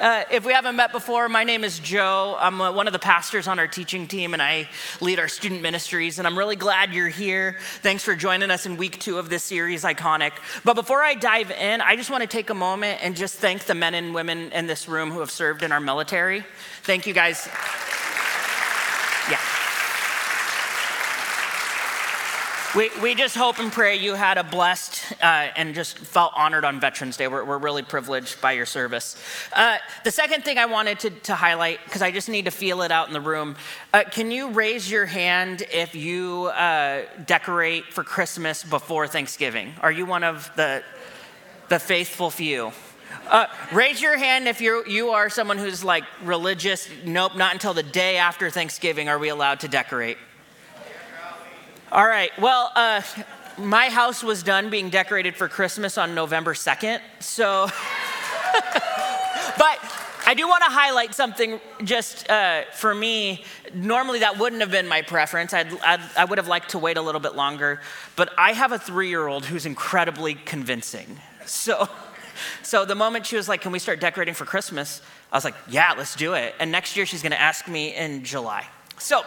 Uh, if we haven't met before, my name is Joe. I'm uh, one of the pastors on our teaching team, and I lead our student ministries. And I'm really glad you're here. Thanks for joining us in week two of this series, Iconic. But before I dive in, I just want to take a moment and just thank the men and women in this room who have served in our military. Thank you guys. We, we just hope and pray you had a blessed uh, and just felt honored on Veterans Day. We're, we're really privileged by your service. Uh, the second thing I wanted to, to highlight, because I just need to feel it out in the room, uh, can you raise your hand if you uh, decorate for Christmas before Thanksgiving? Are you one of the, the faithful few? Uh, raise your hand if you you are someone who's like religious. Nope, not until the day after Thanksgiving are we allowed to decorate. All right. Well, uh, my house was done being decorated for Christmas on November 2nd. So, but I do want to highlight something just uh, for me. Normally, that wouldn't have been my preference. I'd, I'd, I would have liked to wait a little bit longer. But I have a three year old who's incredibly convincing. So, so the moment she was like, Can we start decorating for Christmas? I was like, Yeah, let's do it. And next year, she's going to ask me in July. So,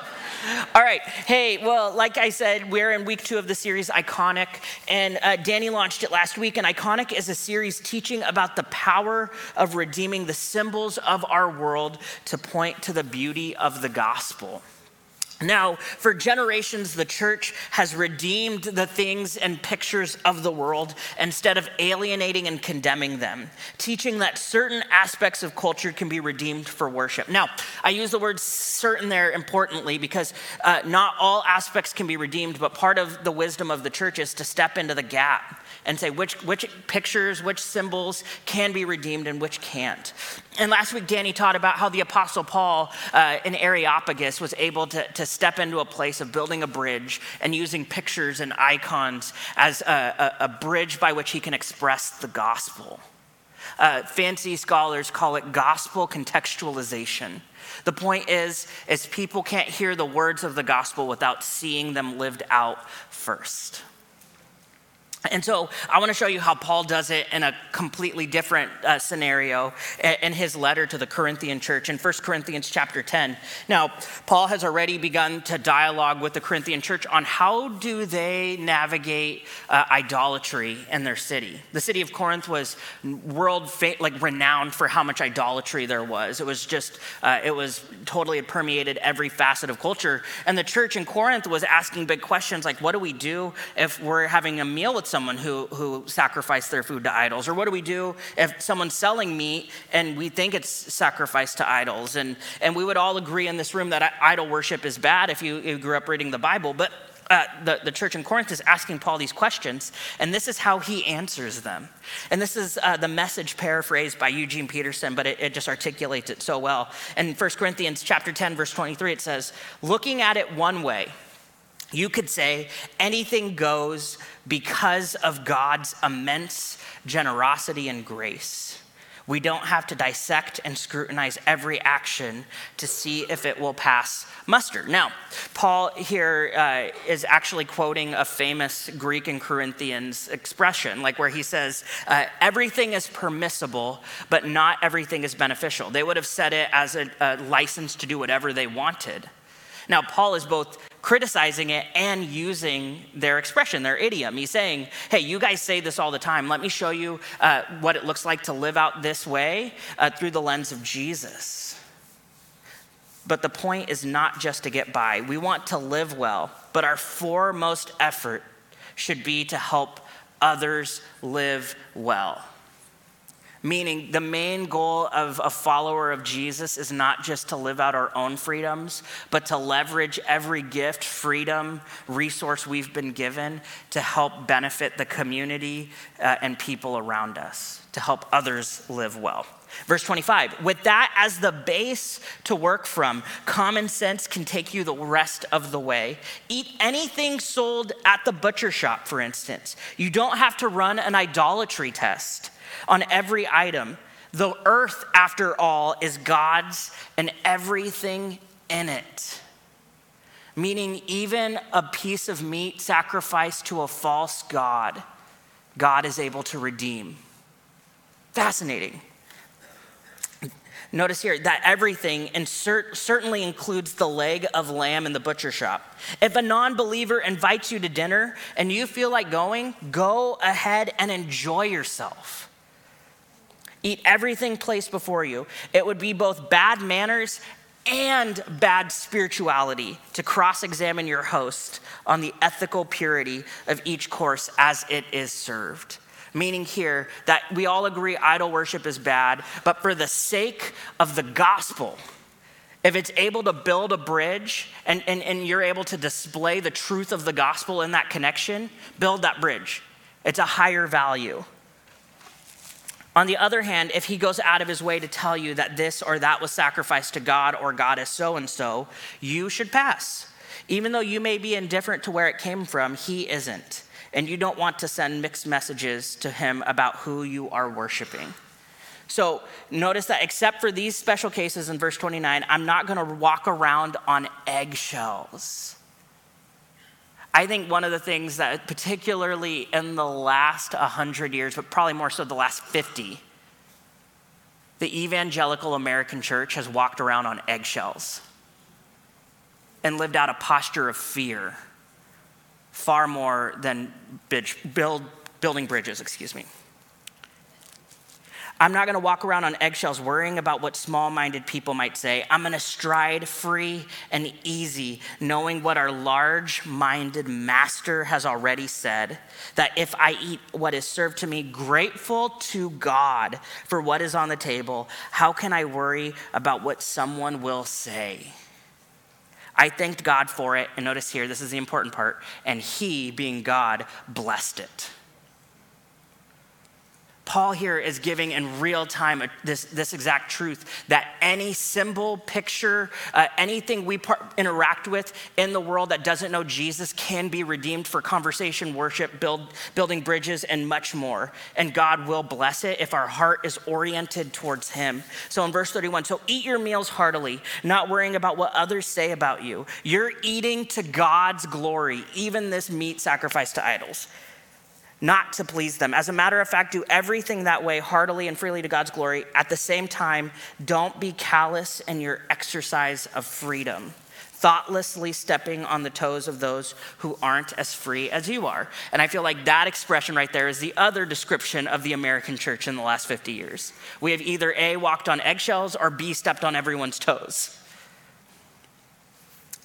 all right. Hey, well, like I said, we're in week two of the series Iconic, and uh, Danny launched it last week. And Iconic is a series teaching about the power of redeeming the symbols of our world to point to the beauty of the gospel. Now, for generations, the church has redeemed the things and pictures of the world instead of alienating and condemning them, teaching that certain aspects of culture can be redeemed for worship. Now, I use the word certain there importantly because uh, not all aspects can be redeemed, but part of the wisdom of the church is to step into the gap and say which, which pictures, which symbols can be redeemed and which can't. And last week, Danny taught about how the Apostle Paul uh, in Areopagus was able to, to step into a place of building a bridge and using pictures and icons as a, a, a bridge by which he can express the gospel. Uh, fancy scholars call it gospel contextualization. The point is, is people can't hear the words of the gospel without seeing them lived out first. And so I want to show you how Paul does it in a completely different uh, scenario in his letter to the Corinthian church in 1 Corinthians chapter 10. Now, Paul has already begun to dialogue with the Corinthian church on how do they navigate uh, idolatry in their city. The city of Corinth was world fa- like renowned for how much idolatry there was. It was just uh, it was totally permeated every facet of culture. And the church in Corinth was asking big questions like what do we do if we're having a meal with someone who, who sacrificed their food to idols? Or what do we do if someone's selling meat and we think it's sacrificed to idols? And, and we would all agree in this room that idol worship is bad if you, you grew up reading the Bible. But uh, the, the church in Corinth is asking Paul these questions, and this is how he answers them. And this is uh, the message paraphrased by Eugene Peterson, but it, it just articulates it so well. In 1 Corinthians chapter 10, verse 23, it says, Looking at it one way, you could say anything goes because of God's immense generosity and grace. We don't have to dissect and scrutinize every action to see if it will pass muster. Now, Paul here uh, is actually quoting a famous Greek and Corinthians expression, like where he says, uh, everything is permissible, but not everything is beneficial. They would have said it as a, a license to do whatever they wanted. Now, Paul is both criticizing it and using their expression, their idiom. He's saying, hey, you guys say this all the time. Let me show you uh, what it looks like to live out this way uh, through the lens of Jesus. But the point is not just to get by. We want to live well, but our foremost effort should be to help others live well. Meaning, the main goal of a follower of Jesus is not just to live out our own freedoms, but to leverage every gift, freedom, resource we've been given to help benefit the community uh, and people around us, to help others live well. Verse 25, with that as the base to work from, common sense can take you the rest of the way. Eat anything sold at the butcher shop, for instance. You don't have to run an idolatry test on every item. The earth, after all, is God's and everything in it. Meaning, even a piece of meat sacrificed to a false God, God is able to redeem. Fascinating. Notice here that everything insert, certainly includes the leg of lamb in the butcher shop. If a non believer invites you to dinner and you feel like going, go ahead and enjoy yourself. Eat everything placed before you. It would be both bad manners and bad spirituality to cross examine your host on the ethical purity of each course as it is served meaning here that we all agree idol worship is bad, but for the sake of the gospel, if it's able to build a bridge and, and, and you're able to display the truth of the gospel in that connection, build that bridge. It's a higher value. On the other hand, if he goes out of his way to tell you that this or that was sacrificed to God or God is so and so, you should pass. Even though you may be indifferent to where it came from, he isn't and you don't want to send mixed messages to him about who you are worshiping. So notice that except for these special cases in verse 29, I'm not going to walk around on eggshells. I think one of the things that, particularly in the last 100 years, but probably more so the last 50, the evangelical American church has walked around on eggshells and lived out a posture of fear far more than build, building bridges, excuse me. I'm not to walk around on eggshells worrying about what small minded people might say. I'm to stride free and easy, knowing what our large minded master has already said that if I eat what is served to me, grateful to God for what is on the table, how can I worry about what someone will say? I thanked God for it, and notice here, this is the important part, and He, being God, blessed it. Paul here is giving in real time this, this exact truth that any symbol, picture, uh, anything we par- interact with in the world that doesn't know Jesus can be redeemed for conversation, worship, build, building bridges, and much more. And God will bless it if our heart is oriented towards Him. So in verse 31, so eat your meals heartily, not worrying about what others say about you. You're eating to God's glory, even this meat sacrificed to idols not to please them. As a matter of fact, do everything that way heartily and freely to God's glory. At the same time, don't be callous in your exercise of freedom, thoughtlessly stepping on the toes of those who aren't as free as you are. And I feel like that expression right there is the other description of the American church in the last 50 years. We have either A, walked on eggshells, or B, stepped on everyone's toes.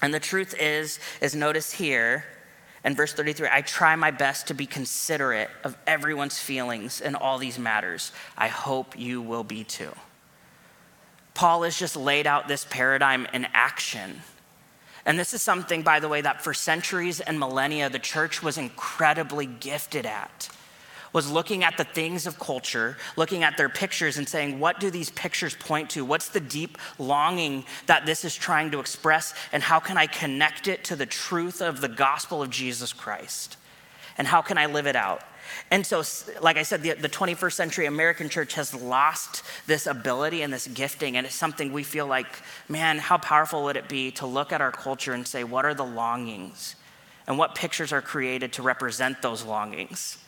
And the truth is, is notice here, and verse 33 I try my best to be considerate of everyone's feelings in all these matters. I hope you will be too. Paul has just laid out this paradigm in action. And this is something, by the way, that for centuries and millennia the church was incredibly gifted at was looking at the things of culture, looking at their pictures and saying, what do these pictures point to? What's the deep longing that this is trying to express? And how can I connect it to the truth of the gospel of Jesus Christ? And how can I live it out? And so, like I said, the, the, 21st century American church has lost this ability and this gifting. And it's something we feel like, man, how powerful would it be to look at our culture and say, what are the longings? And what pictures are created to represent those longings?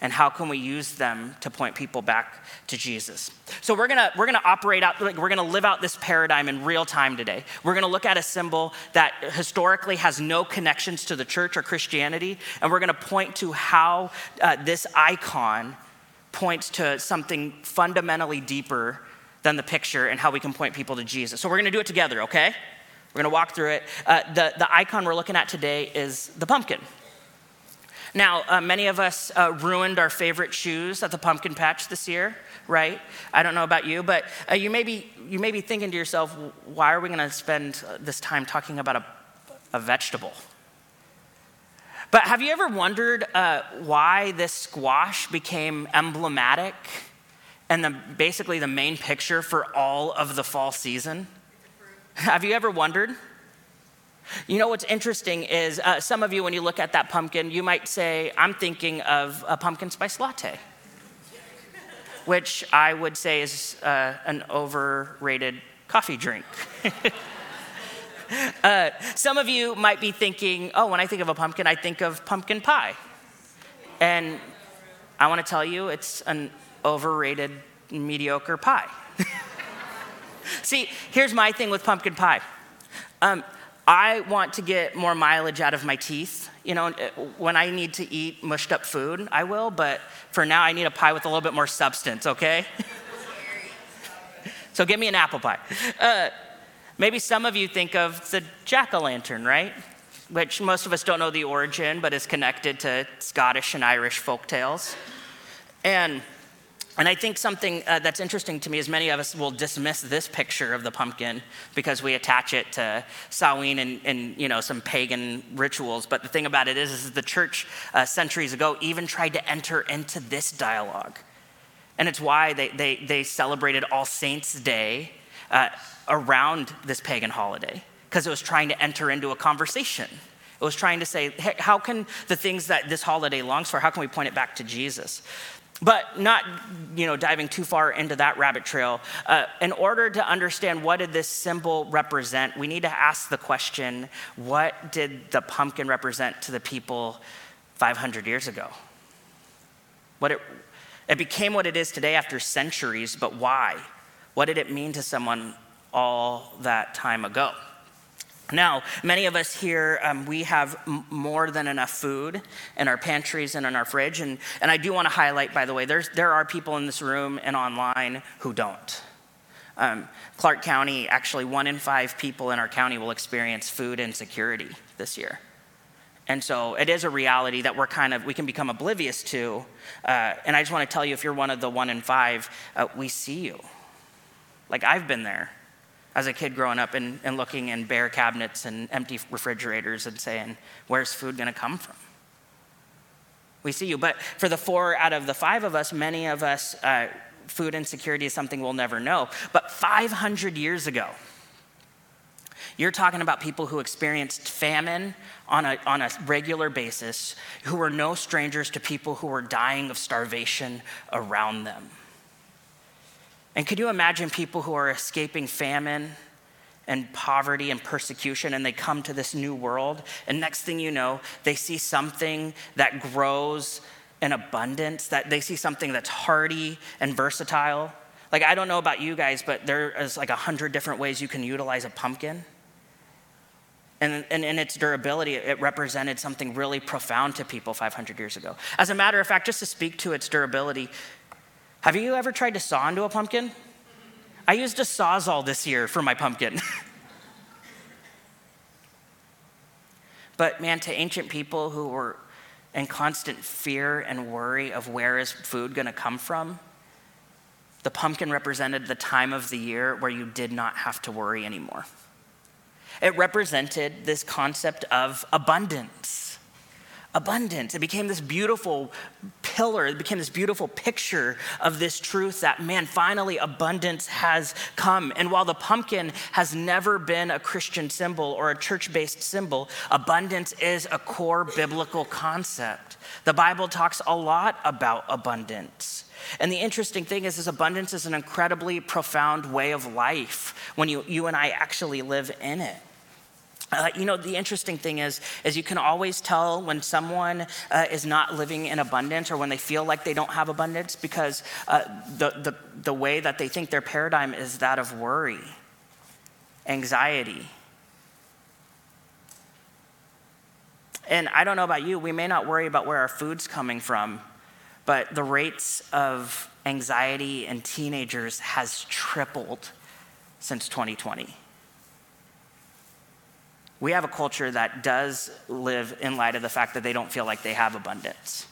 And how can we use them to point people back to Jesus? So we're gonna we're gonna operate out like we're gonna live out this paradigm in real time today. We're gonna look at a symbol that historically has no connections to the church or Christianity, and we're gonna point to how uh, this icon points to something fundamentally deeper than the picture and how we can point people to Jesus. So we're gonna do it together, okay? We're gonna walk through it. Uh, the, the icon we're looking at today is the pumpkin. Now, uh, many of us uh, ruined our favorite shoes at the pumpkin patch this year, right? I don't know about you, but uh, you, may be, you may be thinking to yourself, why are we going to spend uh, this time talking about a, a vegetable? But have you ever wondered uh, why this squash became emblematic and the, basically the main picture for all of the fall season? Have you ever wondered? You know what's interesting is uh, some of you, when you look at that pumpkin, you might say, I'm thinking of a pumpkin spice latte, which I would say is uh, an overrated coffee drink. uh, some of you might be thinking, oh, when I think of a pumpkin, I think of pumpkin pie. And I want to tell you, it's an overrated mediocre pie. See, here's my thing with pumpkin pie. Um, I want to get more mileage out of my teeth. You know, when I need to eat mushed up food, I will, but for now, I need a pie with a little bit more substance, okay? so give me an apple pie. Uh, maybe some of you think of the jack o' lantern, right? Which most of us don't know the origin, but is connected to Scottish and Irish folk tales. And and I think something uh, that's interesting to me is many of us will dismiss this picture of the pumpkin because we attach it to Samhain and, and you know some pagan rituals. But the thing about it is, is the church uh, centuries ago even tried to enter into this dialogue, and it's why they they, they celebrated All Saints' Day uh, around this pagan holiday because it was trying to enter into a conversation. It was trying to say, hey, how can the things that this holiday longs for, how can we point it back to Jesus? But not, you know, diving too far into that rabbit trail. Uh, in order to understand what did this symbol represent, we need to ask the question: What did the pumpkin represent to the people 500 years ago? What it, it became what it is today after centuries, but why? What did it mean to someone all that time ago? Now, many of us here, um, we have m- more than enough food in our pantries and in our fridge. And, and I do want to highlight, by the way, there's, there are people in this room and online who don't. Um, Clark County, actually, one in five people in our county will experience food insecurity this year. And so it is a reality that we're kind of, we can become oblivious to. Uh, and I just want to tell you if you're one of the one in five, uh, we see you. Like I've been there as a kid growing up and, and looking in bare cabinets and empty refrigerators and saying, Where's food going to come from? We see you. But for the four out of the five of us, many of us, uh, food insecurity is something we'll never know. But 500 years ago, you're talking about people who experienced famine on a, on a regular basis, who were no strangers to people who were dying of starvation around them. And could you imagine people who are escaping famine and poverty and persecution and they come to this new world? And next thing you know, they see something that grows in abundance, that they see something that's hardy and versatile. Like, I don't know about you guys, but there is like a hundred different ways you can utilize a pumpkin. And, and in its durability, it represented something really profound to people 500 years ago. As a matter of fact, just to speak to its durability, have you ever tried to saw into a pumpkin? I used a sawzall this year for my pumpkin. but man, to ancient people who were in constant fear and worry of where is food going to come from, the pumpkin represented the time of the year where you did not have to worry anymore. It represented this concept of abundance abundance. It became this beautiful pillar, it became this beautiful picture of this truth that, man, finally abundance has come. And while the pumpkin has never been a Christian symbol or a church based symbol, abundance is a core biblical concept. The Bible talks a lot about abundance. And the interesting thing is, this abundance is an incredibly profound way of life when you, you and I actually live in it. Uh, you know, the interesting thing is, is you can always tell when someone uh, is not living in abundance or when they feel like they don't have abundance because uh, the, the, the way that they think their paradigm is that of worry, anxiety. And I don't know about you, we may not worry about where our food's coming from, but the rates of anxiety in teenagers has tripled since 2020 we have a culture that does live in light of the fact that they don't feel like they have abundance.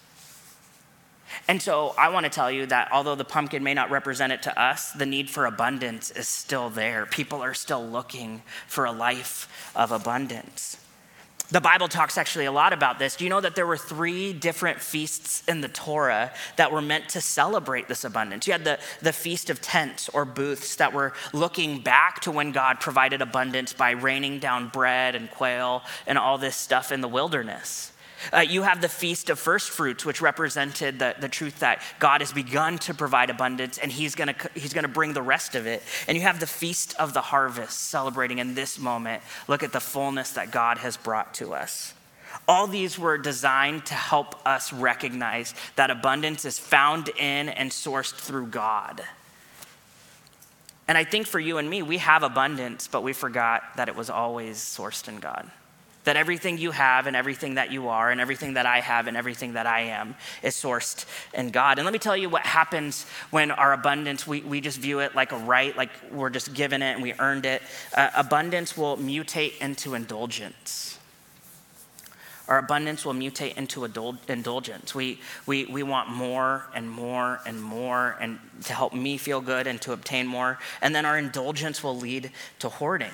And so I want to tell you that although the pumpkin may not represent it to us, the need for abundance is still there. People are still looking for a life of abundance. The Bible talks actually a lot about this. Do you know that there were three different feasts in the Torah that were meant to celebrate this abundance? You had the, the Feast of Tents or booths that were looking back to when God provided abundance by raining down bread and quail and all this stuff in the wilderness. Uh, you have the Feast of First Fruits, which represented the, the truth that God has begun to provide abundance and he's going he's gonna bring the rest of it. And you have the Feast of the Harvest, celebrating in this moment. Look at the fullness that God has brought to us. All these were designed to help us recognize that abundance is found in and sourced through God. And I think for you and me, we have abundance, but we forgot that it was always sourced in God. That everything you have and everything that you are and everything that I have and everything that I am is sourced in God. And let me tell you what happens when our abundance, we, we just view it like a right, like we're just given it and we earned it. Uh, abundance will mutate into indulgence our abundance will mutate into indulgence. We, we, we want more and more and more, and to help me feel good and to obtain more. And then our indulgence will lead to hoarding.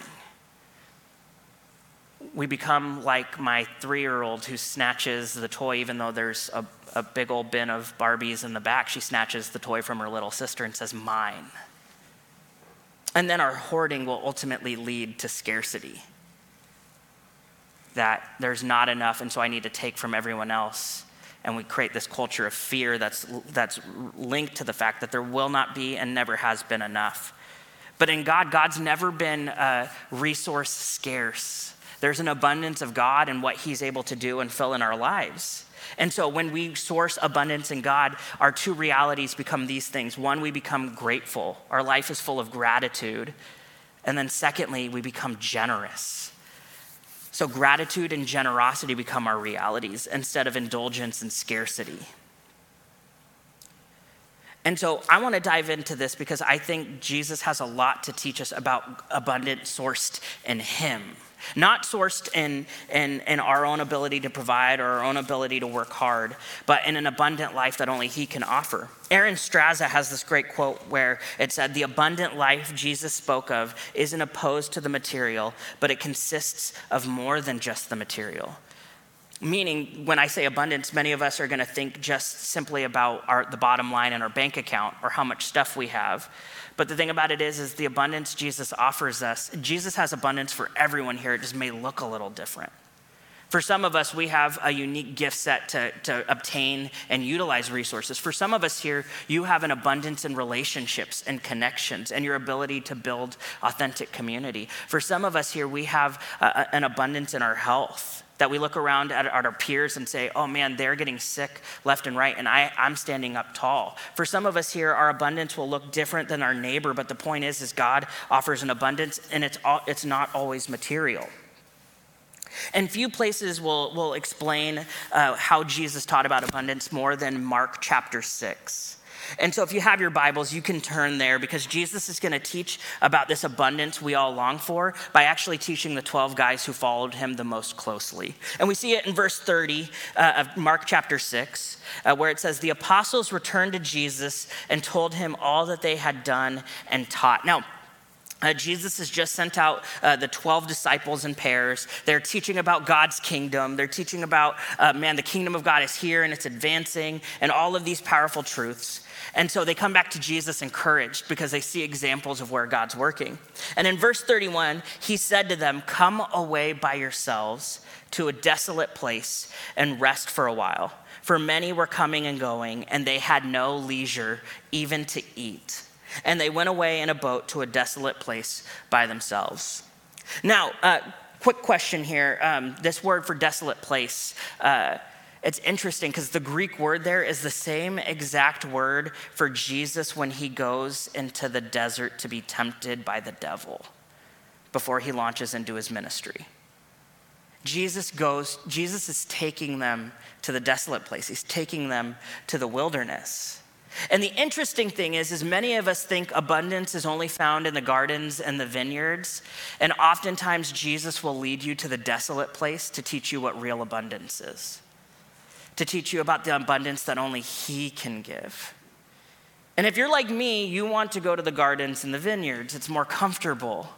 We become like my three year old who snatches the toy, even though there's a, a big old bin of Barbies in the back. She snatches the toy from her little sister and says, Mine. And then our hoarding will ultimately lead to scarcity that there's not enough, and so I need to take from everyone else. And we create this culture of fear that's, that's linked to the fact that there will not be and never has been enough. But in God, God's never been uh, resource scarce. There's an abundance of God and what He's able to do and fill in our lives. And so when we source abundance in God, our two realities become these things. One, we become grateful, our life is full of gratitude. And then secondly, we become generous. So gratitude and generosity become our realities instead of indulgence and scarcity. And so I want to dive into this because I think Jesus has a lot to teach us about abundant sourced in Him. Not sourced in, in, in our own ability to provide or our own ability to work hard, but in an abundant life that only He can offer. Erin Straza has this great quote where it said, The abundant life Jesus spoke of isn't opposed to the material, but it consists of more than just the material. Meaning, when I say abundance, many of us are going to think just simply about our, the bottom line in our bank account or how much stuff we have. But the thing about it is, is the abundance Jesus offers us, Jesus has abundance for everyone here. It just may look a little different. For some of us, we have a unique gift set to, to obtain and utilize resources. For some of us here, you have an abundance in relationships and connections and your ability to build authentic community. For some of us here, we have a, an abundance in our health that we look around at, our peers and say, oh man, they're getting sick left and right, and I, I'm standing up tall. For some of us here, our abundance will look different than our neighbor, but the point is, is God offers an abundance, and it's, all, it's not always material. And few places will, will explain uh, how Jesus taught about abundance more than Mark chapter 6. And so, if you have your Bibles, you can turn there because Jesus is going to teach about this abundance we all long for by actually teaching the 12 guys who followed him the most closely. And we see it in verse 30 uh, of Mark chapter 6, uh, where it says, The apostles returned to Jesus and told him all that they had done and taught. Now, uh, Jesus has just sent out uh, the 12 disciples in pairs. They're teaching about God's kingdom. They're teaching about, uh, man, the kingdom of God is here and it's advancing, and all of these powerful truths. And so they come back to Jesus encouraged because they see examples of where God's working. And in verse 31, he said to them, Come away by yourselves to a desolate place and rest for a while. For many were coming and going, and they had no leisure even to eat. And they went away in a boat to a desolate place by themselves. Now, uh, quick question here. Um, this word for desolate place, uh, it's interesting because the Greek word there is the same exact word for Jesus when he goes into the desert to be tempted by the devil before he launches into his ministry. Jesus goes, Jesus is taking them to the desolate place. He's taking them to the wilderness. And the interesting thing is, is many of us think abundance is only found in the gardens and the vineyards. And oftentimes Jesus will lead you to the desolate place to teach you what real abundance is. To teach you about the abundance that only He can give. And if you're like me, you want to go to the gardens and the vineyards. It's more comfortable.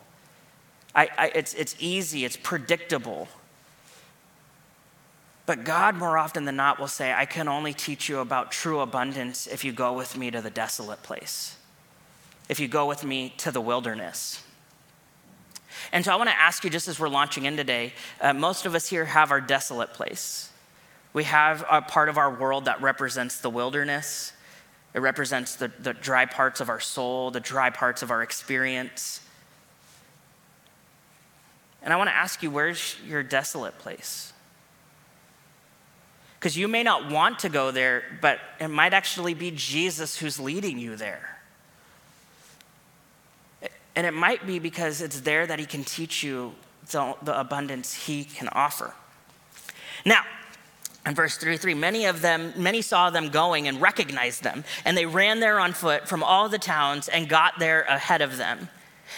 I, I, it's, it's easy, it's predictable. But God, more often than not, will say, I can only teach you about true abundance if you go with me to the desolate place, if you go with me to the wilderness. And so I want to ask you, just as we're launching in today, uh, most of us here have our desolate place. We have a part of our world that represents the wilderness, it represents the, the dry parts of our soul, the dry parts of our experience. And I want to ask you, where's your desolate place? Because you may not want to go there, but it might actually be Jesus who's leading you there. And it might be because it's there that he can teach you the, the abundance he can offer. Now, in verse 33, many of them, many saw them going and recognized them, and they ran there on foot from all the towns and got there ahead of them.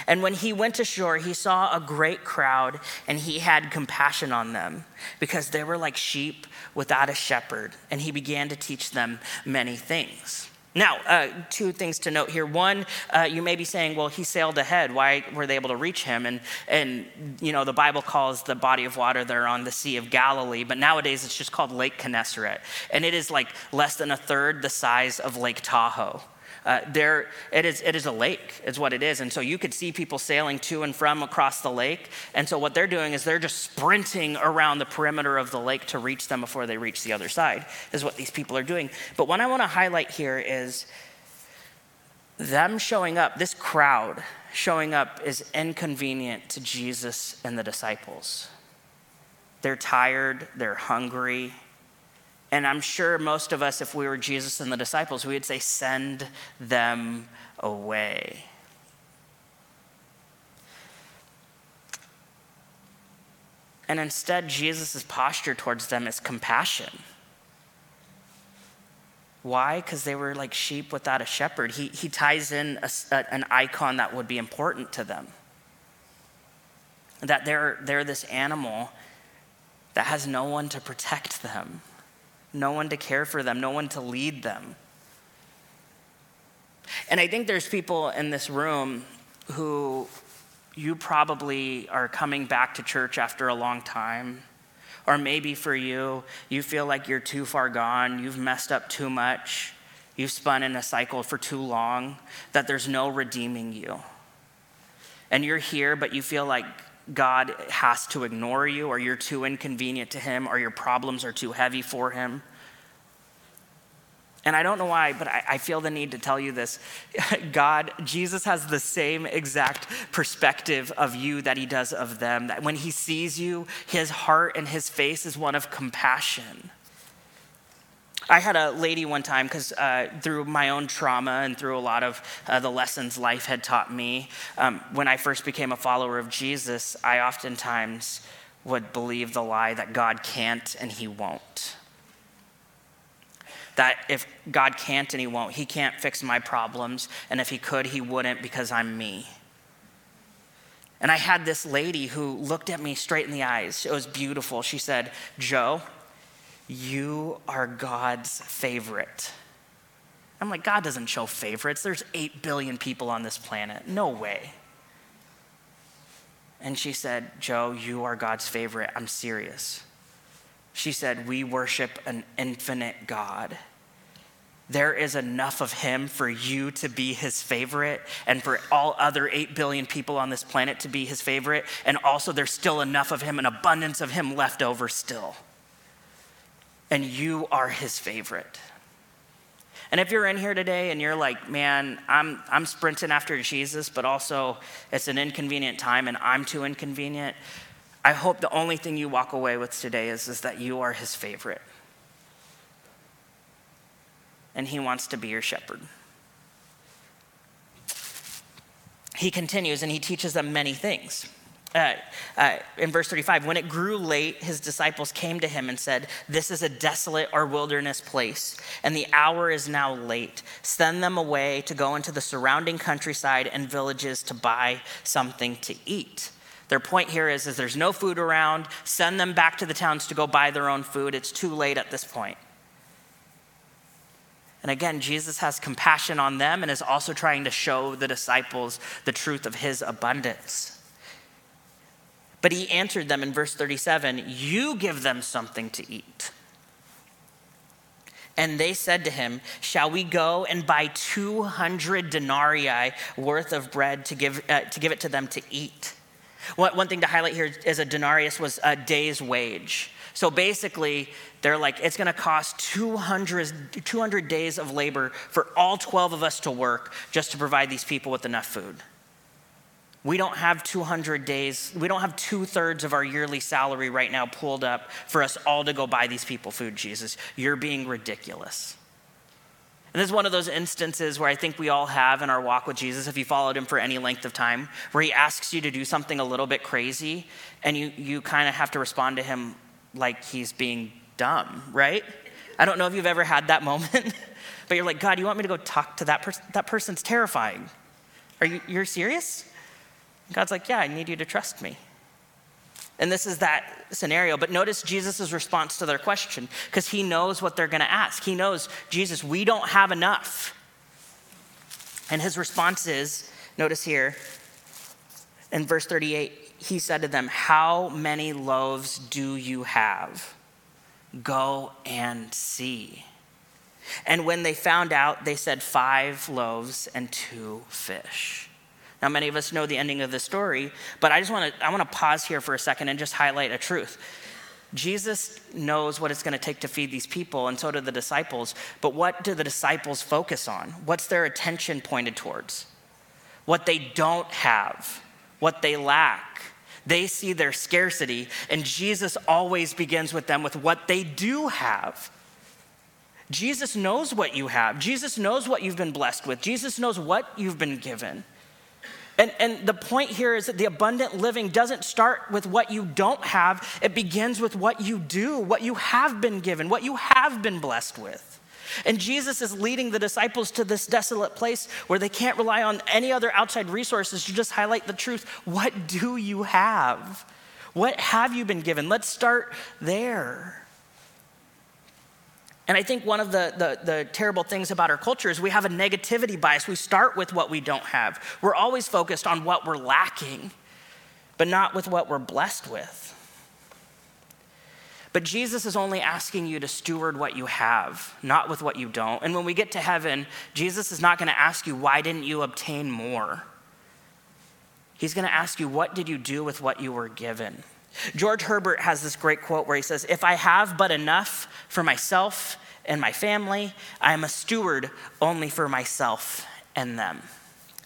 And when he went ashore, he saw a great crowd, and he had compassion on them because they were like sheep without a shepherd, and he began to teach them many things. Now, uh, two things to note here. One, uh, you may be saying, well, he sailed ahead. Why were they able to reach him? And, and, you know, the Bible calls the body of water there on the Sea of Galilee, but nowadays it's just called Lake Gennesaret. And it is like less than a third the size of Lake Tahoe. Uh, there, it is, it is a lake, is what it is. And so you could see people sailing to and from across the lake. And so what they're doing is they're just sprinting around the perimeter of the lake to reach them before they reach the other side, is what these people are doing. But what I want to highlight here is them showing up, this crowd showing up is inconvenient to Jesus and the disciples. They're tired, they're hungry, and I'm sure most of us, if we were Jesus and the disciples, we would say, send them away. And instead, Jesus' posture towards them is compassion. Why? Because they were like sheep without a shepherd. He, he ties in a, a, an icon that would be important to them. That they're, they're this animal that has no one to protect them no one to care for them, no one to lead them. And I think there's people in this room who you probably are coming back to church after a long time. Or maybe for you, you feel like you're too far gone, you've messed up too much, you've spun in a cycle for too long, that there's no redeeming you. And you're here, but you feel like God has to ignore you, or you're too inconvenient to Him, or your problems are too heavy for Him. And I don't know why, but I, I, feel the need to tell you this. God, Jesus has the same exact perspective of you that he does of them. That when he sees you, his heart and his face is one of compassion. I had a lady one time because uh, through my own trauma and through a lot of uh, the lessons life had taught me, um, when I first became a follower of Jesus, I oftentimes would believe the lie that God can't and he won't. That if God can't and he won't, he can't fix my problems, and if he could, he wouldn't because I'm me. And I had this lady who looked at me straight in the eyes. It was beautiful. She said, Joe, you are God's favorite. I'm like, God doesn't show favorites. There's 8 billion people on this planet. No way. And she said, Joe, you are God's favorite. I'm serious. She said, We worship an infinite God. There is enough of him for you to be his favorite and for all other 8 billion people on this planet to be his favorite. And also, there's still enough of him, an abundance of him left over still and you are his favorite. And if you're in here today and you're like, man, I'm, I'm sprinting after Jesus, but also it's an inconvenient time and I'm too inconvenient, I hope the only thing you walk away with today is, is that you are his favorite. And he wants to be your shepherd. He continues and he teaches them many things. Uh, uh, in verse 35, when it grew late, his disciples came to him and said, This is a desolate or wilderness place, and the hour is now late. Send them away to go into the surrounding countryside and villages to buy something to eat. Their point here is, is there's no food around. Send them back to the towns to go buy their own food. It's too late at this point. And again, Jesus has compassion on them and is also trying to show the disciples the truth of his abundance. But he answered them in verse 37 You give them something to eat. And they said to him, Shall we go and buy 200 denarii worth of bread to give, uh, to give it to them to eat? One, thing to highlight here is a denarius was a day's wage. So basically, they're like, it's going to cost 200, 200 days of labor for all 12 of us to work just to provide these people with enough food. We don't have 200 days, we don't have two thirds of our yearly salary right now pulled up for us all to go buy these people food, Jesus. You're being ridiculous. And this is one of those instances where I think we all have in our walk with Jesus, if you followed him for any length of time, where he asks you to do something a little bit crazy and you, you kind of have to respond to him like he's being dumb, right? I don't know if you've ever had that moment, but you're like, God, you want me to go talk to that person? That person's terrifying. Are you you're serious? God's like, Yeah, I need you to trust me. And this is that scenario. But notice Jesus' response to their question, because he knows what they're going to ask. He knows, Jesus, we don't have enough. And his response is, notice here, in verse 38, he said to them, How many loaves do you have? Go and see. And when they found out, they said, Five loaves and two fish. Now, many of us know the ending of the story, but I just want to I want to pause here for a second and just highlight a truth. Jesus knows what it's going to take to feed these people, and so do the disciples. But what do the disciples focus on? What's their attention pointed towards? What they don't have, what they lack. They see their scarcity, and Jesus always begins with them with what they do have. Jesus knows what you have. Jesus knows what you've been blessed with. Jesus knows what you've been given. And, and the point here is that the abundant living doesn't start with what you don't have, it begins with what you do, what you have been given, what you have been blessed with. And Jesus is leading the disciples to this desolate place where they can't rely on any other outside resources to just highlight the truth. What do you have? What have you been given? Let's start there. And I think one of the, the, the, terrible things about our culture is we have a negativity bias. We start with what we don't have. We're always focused on what we're lacking, but not with what we're blessed with. But Jesus is only asking you to steward what you have, not with what you don't. And when we get to heaven, Jesus is not going to ask you, why didn't you obtain more? He's going to ask you, what did you do with what you were given? George Herbert has this great quote where he says, If I have but enough for myself and my family, I am a steward only for myself and them.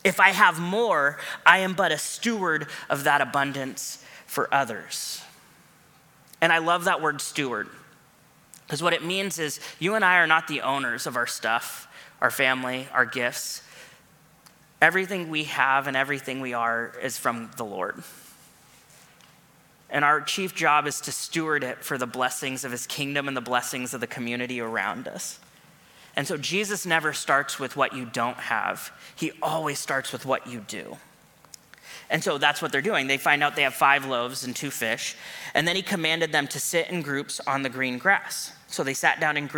If I have more, I am but a steward of that abundance for others. And I love that word steward because what it means is you and I are not the owners of our stuff, our family, our gifts. Everything we have and everything we are is from the Lord. And our chief job is to steward it for the blessings of his kingdom and the blessings of the community around us. And so Jesus never starts with what you don't have, he always starts with what you do. And so that's what they're doing. They find out they have five loaves and two fish. And then he commanded them to sit in groups on the green grass. So they sat down in,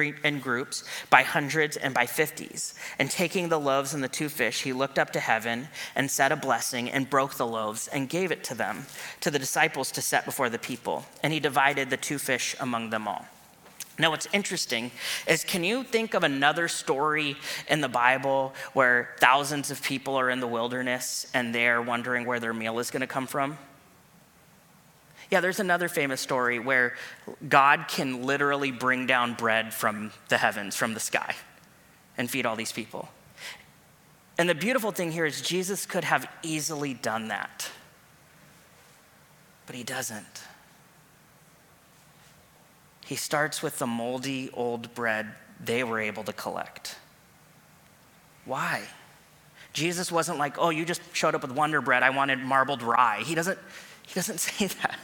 groups by hundreds and by fifties. And taking the loaves and the two fish, he looked up to heaven and said a blessing and broke the loaves and gave it to them, to the disciples to set before the people. And he divided the two fish among them all. Now, what's interesting is can you think of another story in the Bible where thousands of people are in the wilderness and they're wondering where their meal is going to come from? Yeah, there's another famous story where God can literally bring down bread from the heavens, from the sky, and feed all these people. And the beautiful thing here is Jesus could have easily done that, but he doesn't. He starts with the moldy old bread they were able to collect. Why? Jesus wasn't like, oh, you just showed up with Wonder Bread. I wanted marbled rye. He doesn't, he doesn't say that.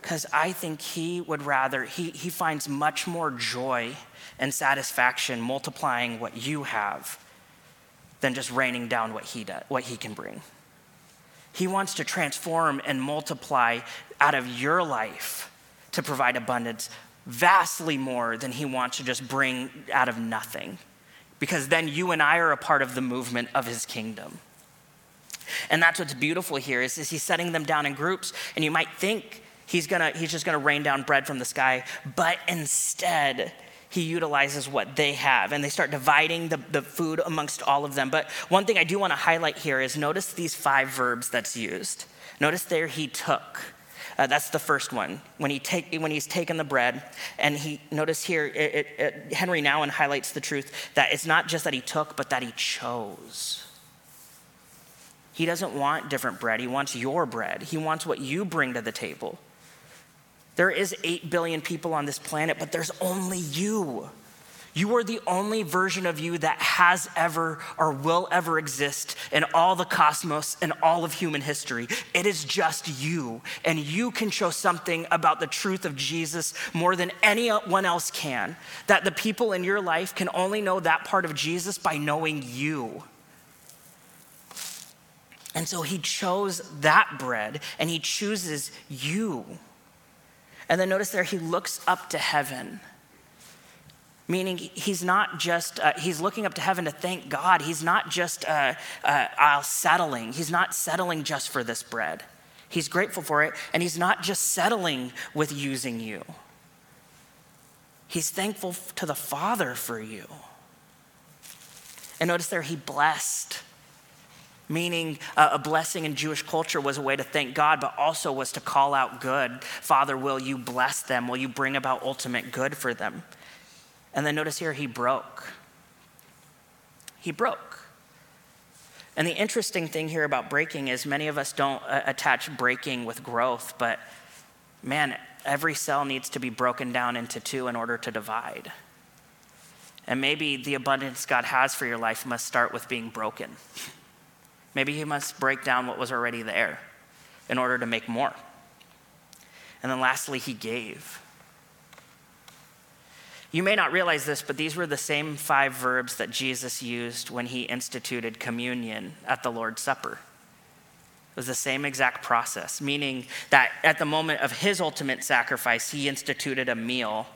Because I think he would rather, he, he finds much more joy and satisfaction multiplying what you have than just raining down what he, does, what he can bring. He wants to transform and multiply out of your life to provide abundance vastly more than he wants to just bring out of nothing. Because then you and I are a part of the movement of his kingdom. And that's what's beautiful here is, is he's setting them down in groups, and you might think he's, gonna, he's just going to rain down bread from the sky. But instead, he utilizes what they have and they start dividing the, the food amongst all of them. But one thing I do want to highlight here is notice these five verbs that's used. Notice there, he took. Uh, that's the first one. When, he take, when he's taken the bread, and he notice here, it, it, it, Henry highlights the truth that it's not just that he took, but that he chose. He doesn't want different bread. He wants your bread. He wants what you bring to the table. There is 8 billion people on this planet, but there's only you. You are the only version of you that has ever or will ever exist in all the cosmos and all of human history. It is just you. And you can show something about the truth of Jesus more than anyone else can. That the people in your life can only know that part of Jesus by knowing you. And so he chose that bread and he chooses you. And then notice there, he looks up to heaven. Meaning he's not just uh, he's looking up to heaven to thank god. He's not just uh, uh, settling. He's not settling just for this bread. He's grateful for it and he's not just settling with using you. He's thankful to the father for you. And notice there he blessed meaning uh, a blessing in Jewish culture was a way to thank God, but also was to call out good. Father, will you bless them? Will you bring about ultimate good for them? And then notice here, he broke. He broke. And the interesting thing here about breaking is many of us don't uh, attach breaking with growth, but man, every cell needs to be broken down into two in order to divide. And maybe the abundance God has for your life must start with being broken. Maybe He must break down what was already there in order to make more. And then lastly, He gave. You may not realize this, but these were the same five verbs that Jesus used when he instituted communion at the Lord's Supper. It was the same exact process, meaning that at the moment of his ultimate sacrifice, he instituted a meal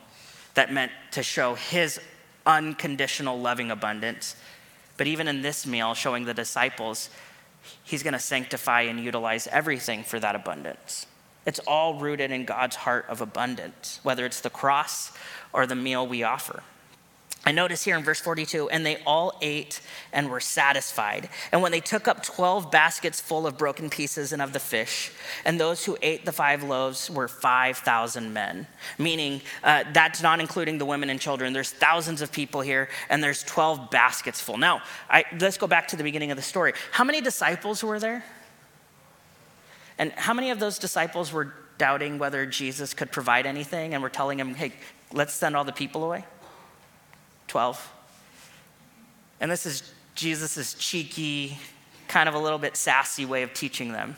that meant to show his unconditional loving abundance. But even in this meal, showing the disciples, he's going to sanctify and utilize everything for that abundance. It's all rooted in God's heart of abundance, whether it's the cross or the meal we offer. I notice here in verse 42, and they all ate and were satisfied. And when they took up 12 baskets full of broken pieces and of the fish, and those who ate the five loaves were 5,000 men, meaning uh, that's not including the women and children. There's thousands of people here, and there's 12 baskets full. Now, I, let's go back to the beginning of the story. How many disciples were there? And how many of those disciples were doubting whether Jesus could provide anything and were telling him, hey, let's send all the people away? 12. And this is Jesus' cheeky, kind of a little bit sassy way of teaching them.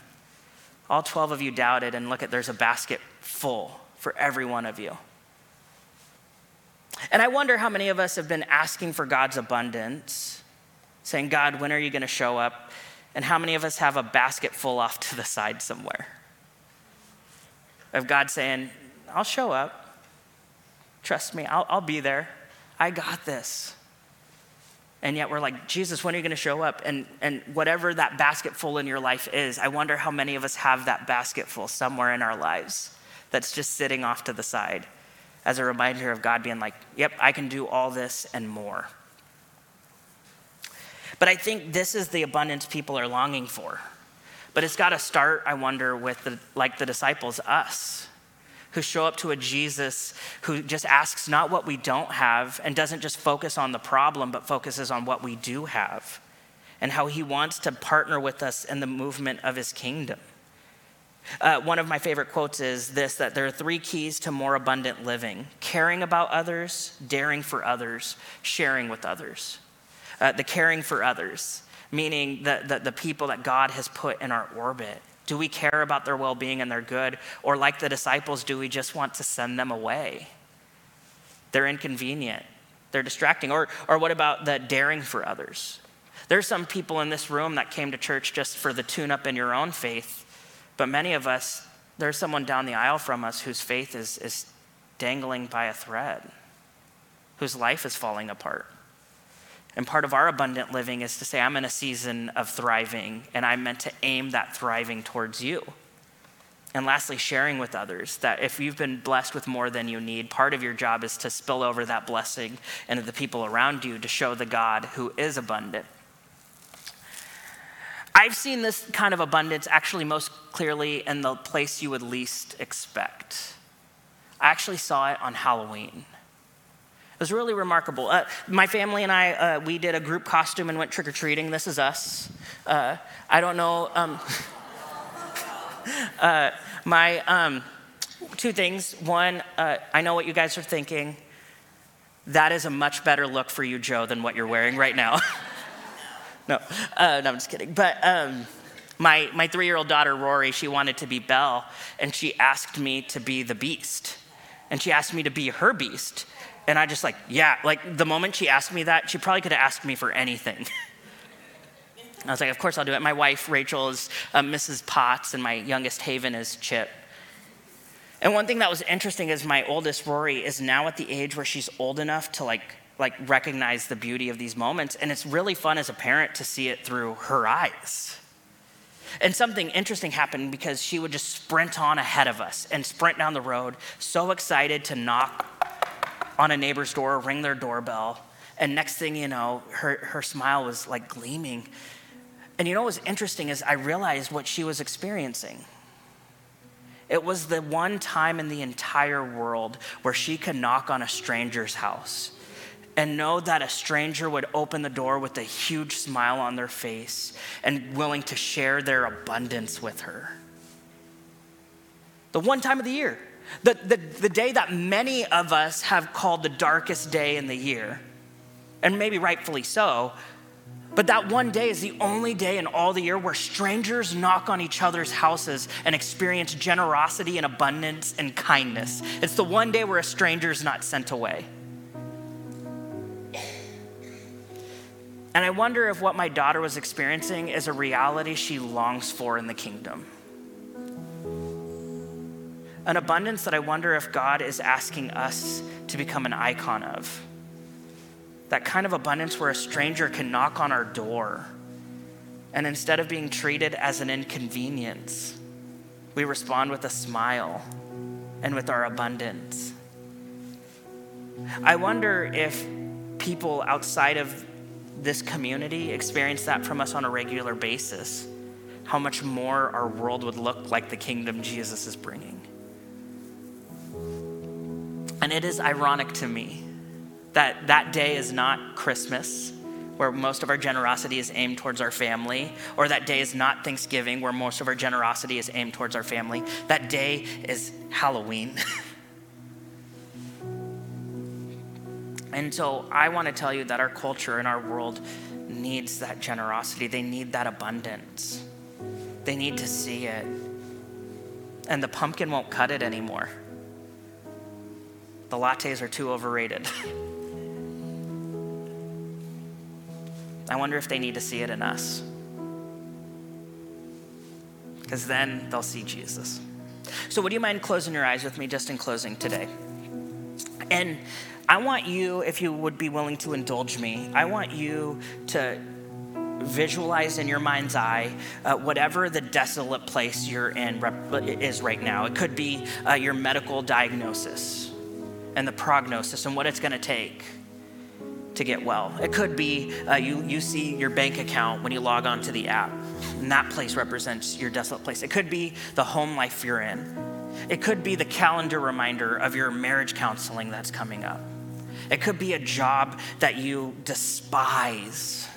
All 12 of you doubted, and look at there's a basket full for every one of you. And I wonder how many of us have been asking for God's abundance, saying, God, when are you going to show up? And how many of us have a basket full off to the side somewhere? Of God saying, I'll show up. Trust me, I'll, I'll be there. I got this. And yet we're like, Jesus, when are you going to show up? And, and whatever that basket full in your life is, I wonder how many of us have that basket full somewhere in our lives that's just sitting off to the side as a reminder of God being like, yep, I can do all this and more. But I think this is the abundance people are longing for. But it's got to start, I wonder, with the, like the disciples, us, who show up to a Jesus who just asks not what we don't have and doesn't just focus on the problem, but focuses on what we do have and how he wants to partner with us in the movement of his kingdom. Uh, one of my favorite quotes is this that there are three keys to more abundant living caring about others, daring for others, sharing with others uh, the caring for others, meaning the, the, the people that God has put in our orbit. Do we care about their well being and their good? Or, like the disciples, do we just want to send them away? They're inconvenient, they're distracting. Or, or what about the daring for others? There's some people in this room that came to church just for the tune up in your own faith, but many of us, there's someone down the aisle from us whose faith is, is dangling by a thread, whose life is falling apart. And part of our abundant living is to say, I'm in a season of thriving, and I'm meant to aim that thriving towards you. And lastly, sharing with others that if you've been blessed with more than you need, part of your job is to spill over that blessing into the people around you to show the God who is abundant. I've seen this kind of abundance actually most clearly in the place you would least expect. I actually saw it on Halloween. It was really remarkable. Uh, my family and I, uh, we did a group costume and went trick or treating. This is us. Uh, I don't know. Um, uh, my, um, Two things. One, uh, I know what you guys are thinking. That is a much better look for you, Joe, than what you're wearing right now. no, uh, no, I'm just kidding. But um, my, my three year old daughter, Rory, she wanted to be Belle, and she asked me to be the beast. And she asked me to be her beast. And I just like, yeah, like the moment she asked me that, she probably could have asked me for anything. I was like, of course I'll do it. My wife, Rachel, is uh, Mrs. Potts, and my youngest, Haven, is Chip. And one thing that was interesting is my oldest, Rory, is now at the age where she's old enough to like, like recognize the beauty of these moments. And it's really fun as a parent to see it through her eyes. And something interesting happened because she would just sprint on ahead of us and sprint down the road, so excited to knock on a neighbor's door, ring their doorbell. And next thing you know, her, her smile was like gleaming. And you know what was interesting is I realized what she was experiencing. It was the one time in the entire world where she could knock on a stranger's house and know that a stranger would open the door with a huge smile on their face and willing to share their abundance with her. The one time of the year, the, the, the day that many of us have called the darkest day in the year, and maybe rightfully so, but that one day is the only day in all the year where strangers knock on each other's houses and experience generosity and abundance and kindness. It's the one day where a stranger is not sent away. And I wonder if what my daughter was experiencing is a reality she longs for in the kingdom. An abundance that I wonder if God is asking us to become an icon of. That kind of abundance where a stranger can knock on our door, and instead of being treated as an inconvenience, we respond with a smile and with our abundance. I wonder if people outside of this community experience that from us on a regular basis, how much more our world would look like the kingdom Jesus is bringing. And it is ironic to me that that day is not Christmas, where most of our generosity is aimed towards our family, or that day is not Thanksgiving, where most of our generosity is aimed towards our family. That day is Halloween. And so I want to tell you that our culture and our world needs that generosity. They need that abundance. They need to see it. And the pumpkin won't cut it anymore. The lattes are too overrated. I wonder if they need to see it in us. Because then they'll see Jesus. So, would you mind closing your eyes with me just in closing today? And I want you, if you would be willing to indulge me, I want you to visualize in your mind's eye uh, whatever the desolate place you're in rep- is right now. It could be uh, your medical diagnosis and the prognosis and what it's going to take to get well. It could be uh, you, you see your bank account when you log on to the app, and that place represents your desolate place. It could be the home life you're in. It could be the calendar reminder of your marriage counseling that's coming up. It could be a job that you despise.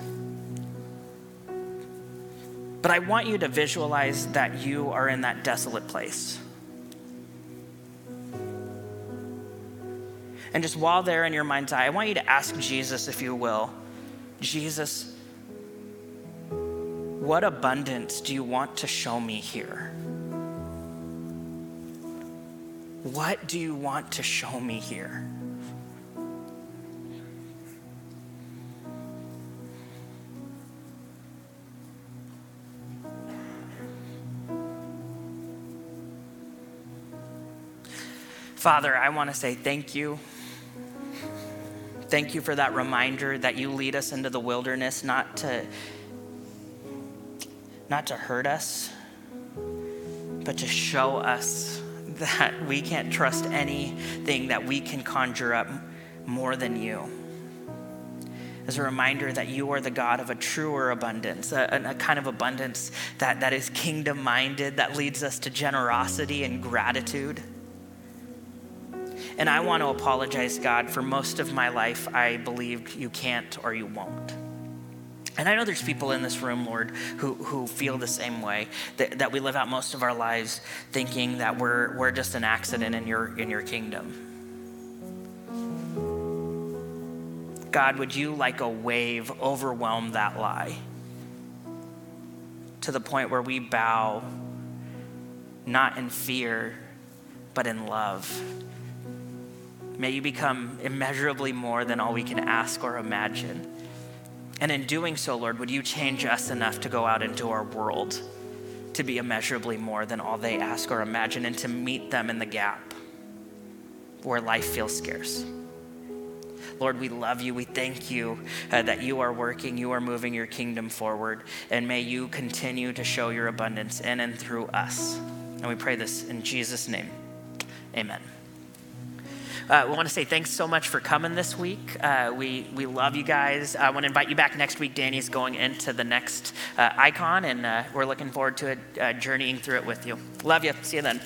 But I want you to visualize that you are in that desolate place. And just while there in your mind's eye, I want you to ask Jesus, if you will, Jesus, what abundance do you want to show me here? What do you want to show me here? Father, I want to say thank you. Thank you for that reminder that you lead us into the wilderness not to not to hurt us, but to show us that we can't trust anything that we can conjure up more than you. As a reminder that you are the God of a truer abundance, a, a kind of abundance that, that is kingdom minded, that leads us to generosity and gratitude. And I want to apologize, God, for most of my life, I believed you can't or you won't. And I know there's people in this room, Lord, who, who feel the same way, that, that we live out most of our lives thinking that we're, we're just an accident in your, in your kingdom. God, would you, like a wave, overwhelm that lie to the point where we bow not in fear, but in love? May you become immeasurably more than all we can ask or imagine. And in doing so, Lord, would you change us enough to go out into our world to be immeasurably more than all they ask or imagine and to meet them in the gap where life feels scarce? Lord, we love you. We thank you uh, that you are working, you are moving your kingdom forward, and may you continue to show your abundance in and through us. And we pray this in Jesus' name. Amen. Uh, we want to say thanks so much for coming this week. Uh, we, we love you guys. I want to invite you back next week. Danny's going into the next uh, icon, and uh, we're looking forward to it, uh, journeying through it with you. Love you. See you then.